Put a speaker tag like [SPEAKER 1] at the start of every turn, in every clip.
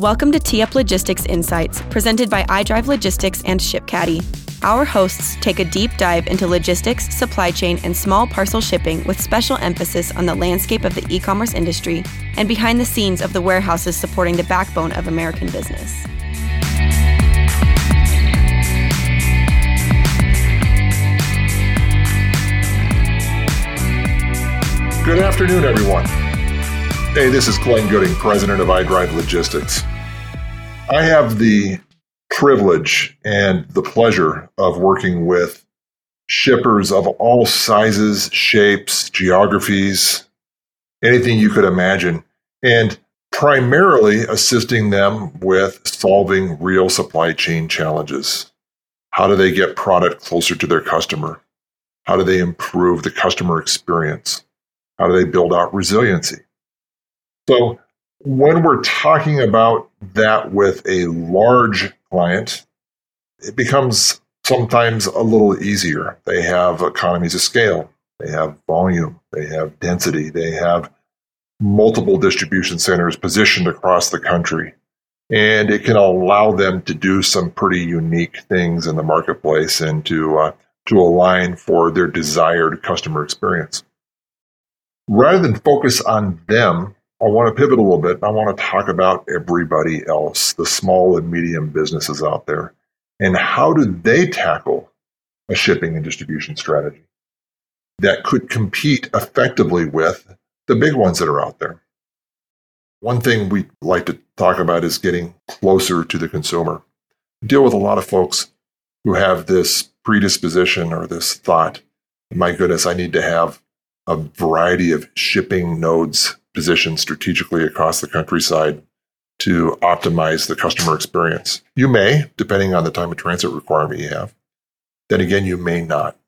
[SPEAKER 1] Welcome to Tee Up Logistics Insights, presented by iDrive Logistics and ShipCaddy. Our hosts take a deep dive into logistics, supply chain, and small parcel shipping with special emphasis on the landscape of the e commerce industry and behind the scenes of the warehouses supporting the backbone of American business.
[SPEAKER 2] Good afternoon, everyone. Hey, this is Glenn Gooding, president of iDrive Logistics. I have the privilege and the pleasure of working with shippers of all sizes, shapes, geographies, anything you could imagine, and primarily assisting them with solving real supply chain challenges. How do they get product closer to their customer? How do they improve the customer experience? How do they build out resiliency? So, when we're talking about that with a large client, it becomes sometimes a little easier. They have economies of scale, they have volume, they have density, they have multiple distribution centers positioned across the country. And it can allow them to do some pretty unique things in the marketplace and to, uh, to align for their desired customer experience. Rather than focus on them I want to pivot a little bit. I want to talk about everybody else, the small and medium businesses out there, and how do they tackle a shipping and distribution strategy that could compete effectively with the big ones that are out there. One thing we like to talk about is getting closer to the consumer. deal with a lot of folks who have this predisposition or this thought, my goodness, I need to have a variety of shipping nodes positioned strategically across the countryside to optimize the customer experience. You may, depending on the time of transit requirement you have. Then again, you may not.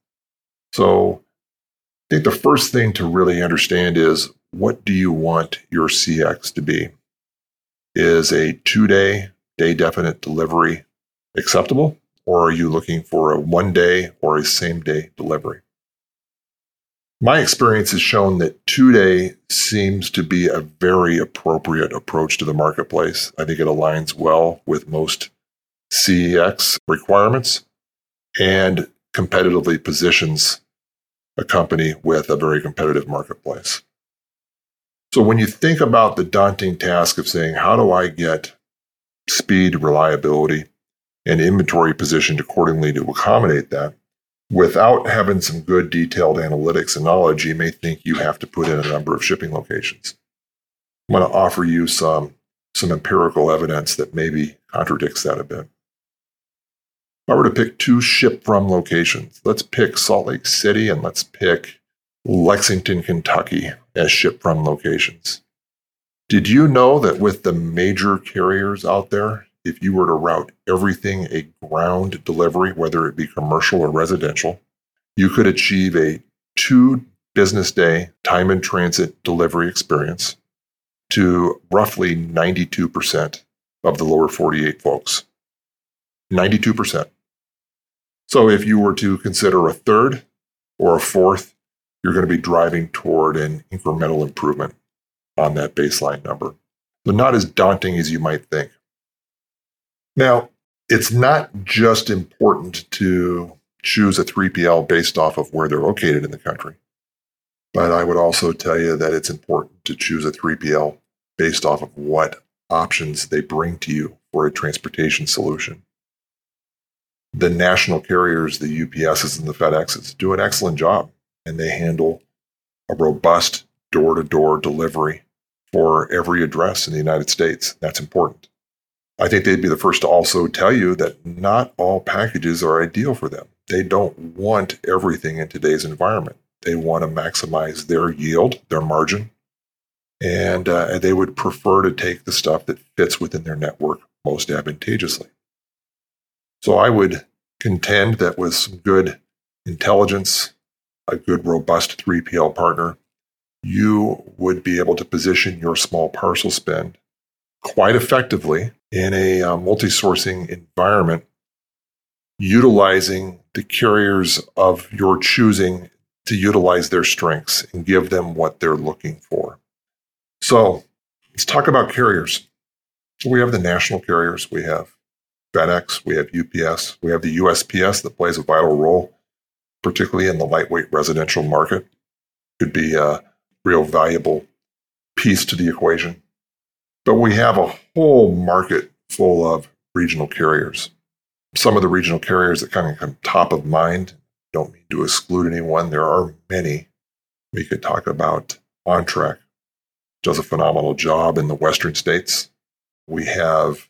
[SPEAKER 2] So I think the first thing to really understand is what do you want your CX to be? Is a two day, day definite delivery acceptable? Or are you looking for a one day or a same day delivery? My experience has shown that two day seems to be a very appropriate approach to the marketplace. I think it aligns well with most CX requirements and competitively positions a company with a very competitive marketplace. So when you think about the daunting task of saying, how do I get speed, reliability, and inventory positioned accordingly to accommodate that? Without having some good detailed analytics and knowledge, you may think you have to put in a number of shipping locations. I'm going to offer you some, some empirical evidence that maybe contradicts that a bit. If I were to pick two ship from locations, let's pick Salt Lake City and let's pick Lexington, Kentucky as ship from locations. Did you know that with the major carriers out there, if you were to route everything a ground delivery, whether it be commercial or residential, you could achieve a two business day time in transit delivery experience to roughly 92% of the lower 48 folks. 92%. So if you were to consider a third or a fourth, you're going to be driving toward an incremental improvement on that baseline number. So not as daunting as you might think. Now, it's not just important to choose a 3PL based off of where they're located in the country, but I would also tell you that it's important to choose a 3PL based off of what options they bring to you for a transportation solution. The national carriers, the UPSs and the FedExes, do an excellent job and they handle a robust door to door delivery for every address in the United States. That's important. I think they'd be the first to also tell you that not all packages are ideal for them. They don't want everything in today's environment. They want to maximize their yield, their margin, and uh, they would prefer to take the stuff that fits within their network most advantageously. So I would contend that with some good intelligence, a good, robust 3PL partner, you would be able to position your small parcel spend quite effectively in a uh, multi sourcing environment, utilizing the carriers of your choosing to utilize their strengths and give them what they're looking for. So let's talk about carriers. We have the national carriers, we have FedEx, we have UPS, we have the USPS that plays a vital role, particularly in the lightweight residential market. Could be a real valuable piece to the equation. But we have a whole market full of regional carriers. Some of the regional carriers that kind of come top of mind, don't mean to exclude anyone. There are many. We could talk about OnTrac, does a phenomenal job in the western states. We have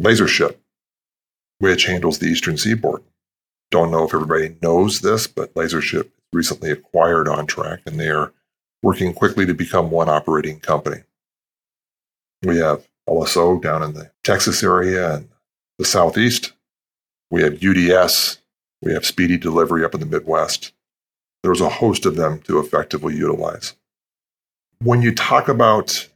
[SPEAKER 2] Lasership, which handles the eastern seaboard. Don't know if everybody knows this, but Lasership recently acquired OnTrac, and they are working quickly to become one operating company. We have LSO down in the Texas area and the Southeast. We have UDS. We have Spee-Dee Delivery up in the Midwest. There's a host of them to effectively utilize. When you talk about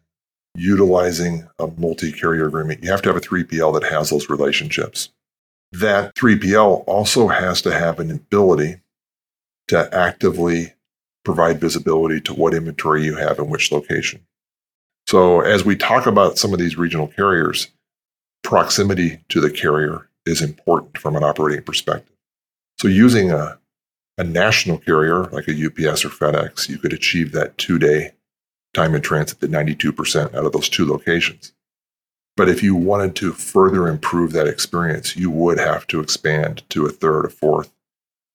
[SPEAKER 2] utilizing a multi carrier agreement, you have to have a 3PL that has those relationships. That 3PL also has to have an ability to actively provide visibility to what inventory you have in which location. So, as we talk about some of these regional carriers, proximity to the carrier is important from an operating perspective. So, using a, a national carrier like a UPS or FedEx, you could achieve that two day time in transit at 92% out of those two locations. But if you wanted to further improve that experience, you would have to expand to a third, a fourth.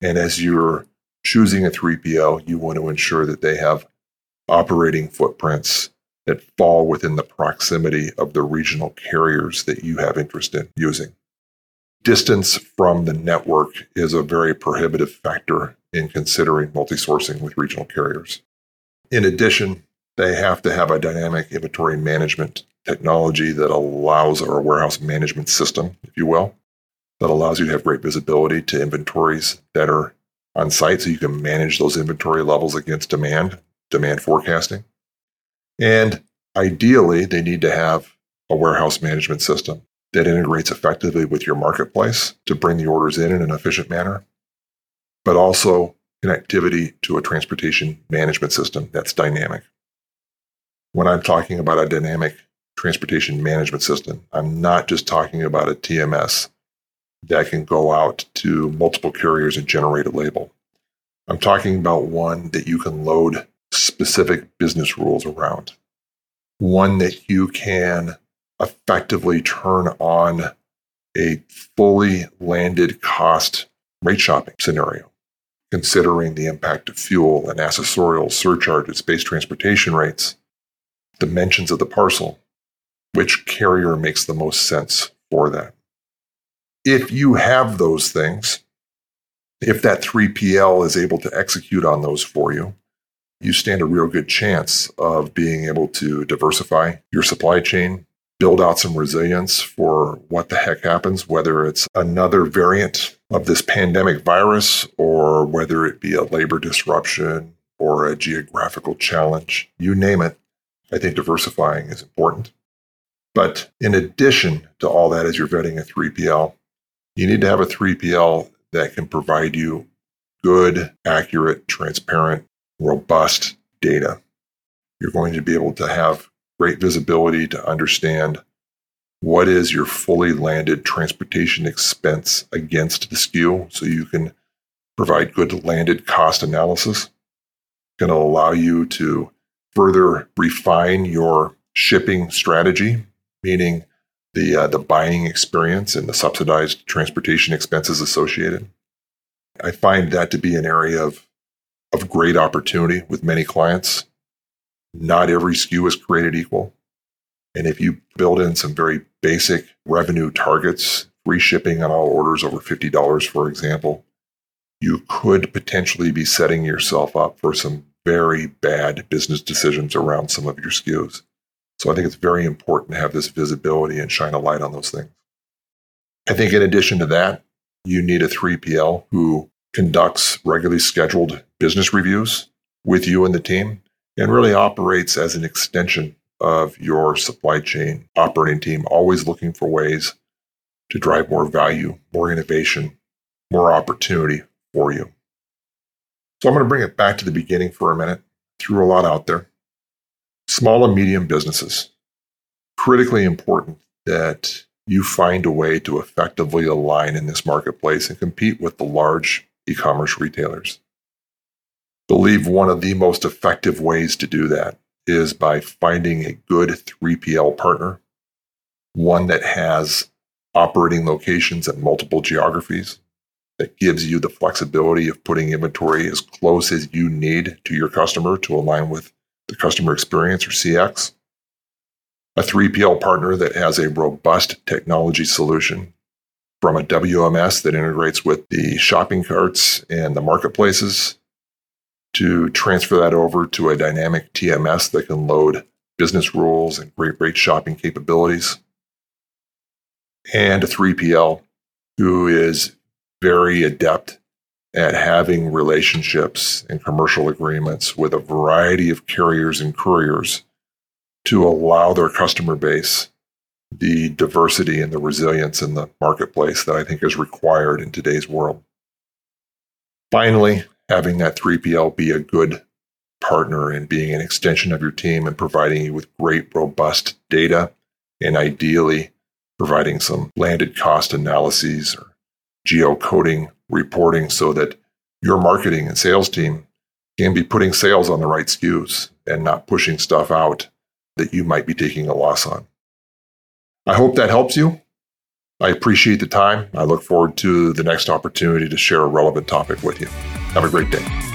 [SPEAKER 2] And as you're choosing a 3PL, you want to ensure that they have operating footprints that fall within the proximity of the regional carriers that you have interest in using. Distance from the network is a very prohibitive factor in considering multi sourcing with regional carriers. In addition, they have to have a dynamic inventory management technology that allows, a warehouse management system, if you will, that allows you to have great visibility to inventories that are on site so you can manage those inventory levels against demand, demand forecasting. And ideally, they need to have a warehouse management system that integrates effectively with your marketplace to bring the orders in in an efficient manner, but also connectivity to a transportation management system that's dynamic. When I'm talking about a dynamic transportation management system, I'm not just talking about a TMS that can go out to multiple carriers and generate a label. I'm talking about one that you can load specific business rules around, one that you can effectively turn on a fully landed cost rate shopping scenario, considering the impact of fuel and accessorial surcharges, base transportation rates, dimensions of the parcel, which carrier makes the most sense for that. If you have those things, if that 3PL is able to execute on those for you, you stand a real good chance of being able to diversify your supply chain, build out some resilience for what the heck happens, whether it's another variant of this pandemic virus or whether it be a labor disruption or a geographical challenge, you name it. I think diversifying is important. But in addition to all that, as you're vetting a 3PL, you need to have a 3PL that can provide you good, accurate, transparent, robust data. You're going to be able to have great visibility to understand what is your fully landed transportation expense against the SKU so you can provide good landed cost analysis. Going to allow you to further refine your shipping strategy, meaning the uh, the buying experience and the subsidized transportation expenses associated. I find that to be an area of of great opportunity with many clients. Not every SKU is created equal. And if you build in some very basic revenue targets, free shipping on all orders over $50, for example, you could potentially be setting yourself up for some very bad business decisions around some of your SKUs. So I think it's very important to have this visibility and shine a light on those things. I think in addition to that, you need a 3PL who conducts regularly scheduled business reviews with you and the team and really operates as an extension of your supply chain operating team, always looking for ways to drive more value, more innovation, more opportunity for you. So I'm going to bring it back to the beginning for a minute. Threw a lot out there. Small and medium businesses, critically important that you find a way to effectively align in this marketplace and compete with the large e commerce retailers. Believe one of the most effective ways to do that is by finding a good 3PL partner, one that has operating locations in multiple geographies, that gives you the flexibility of putting inventory as close as you need to your customer to align with the customer experience or CX. A 3PL partner that has a robust technology solution from a WMS that integrates with the shopping carts and the marketplaces to transfer that over to a dynamic TMS that can load business rules and great rate shopping capabilities. And a 3PL who is very adept at having relationships and commercial agreements with a variety of carriers and couriers to allow their customer base the diversity and the resilience in the marketplace that I think is required in today's world. Finally, having that 3PL be a good partner and being an extension of your team and providing you with great, robust data, and ideally providing some landed cost analyses or geocoding reporting so that your marketing and sales team can be putting sales on the right SKUs and not pushing stuff out that you might be taking a loss on. I hope that helps you. I appreciate the time. I look forward to the next opportunity to share a relevant topic with you. Have a great day.